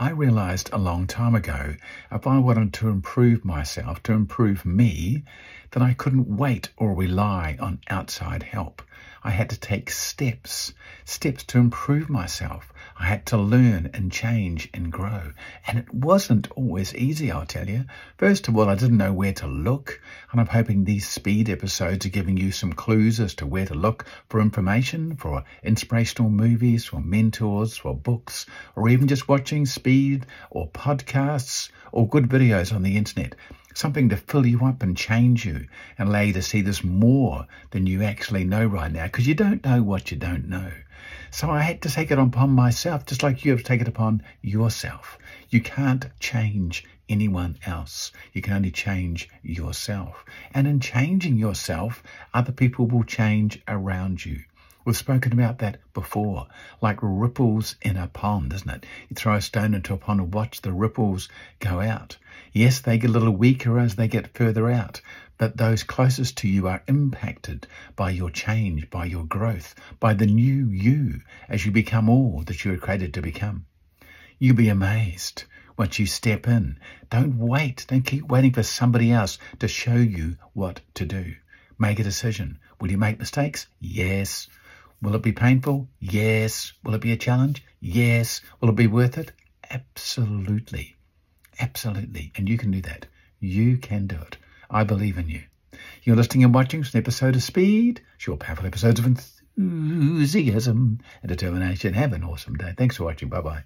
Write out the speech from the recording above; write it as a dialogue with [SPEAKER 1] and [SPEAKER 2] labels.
[SPEAKER 1] I realized a long time ago if I wanted to improve myself, to improve me, that I couldn't wait or rely on outside help. I had to take steps, steps to improve myself. I had to learn and change and grow. And it wasn't always easy, I'll tell you. First of all, I didn't know where to look. And I'm hoping these speed episodes are giving you some clues as to where to look for information, for inspirational movies, for mentors, for books, or even just watching speed or podcasts or good videos on the internet something to fill you up and change you and allow you to see this more than you actually know right now because you don't know what you don't know. So I had to take it upon myself, just like you have taken it upon yourself. You can't change anyone else. You can only change yourself. And in changing yourself, other people will change around you. We've spoken about that before, like ripples in a pond, isn't it? You throw a stone into a pond and watch the ripples go out. Yes, they get a little weaker as they get further out, but those closest to you are impacted by your change, by your growth, by the new you as you become all that you were created to become. You'll be amazed once you step in. Don't wait. Don't keep waiting for somebody else to show you what to do. Make a decision. Will you make mistakes? Yes. Will it be painful? Yes. Will it be a challenge? Yes. Will it be worth it? Absolutely. Absolutely. And you can do that. You can do it. I believe in you. You're listening and watching an episode of Speed, short, powerful episodes of enthusiasm and determination. Have an awesome day. Thanks for watching. Bye bye.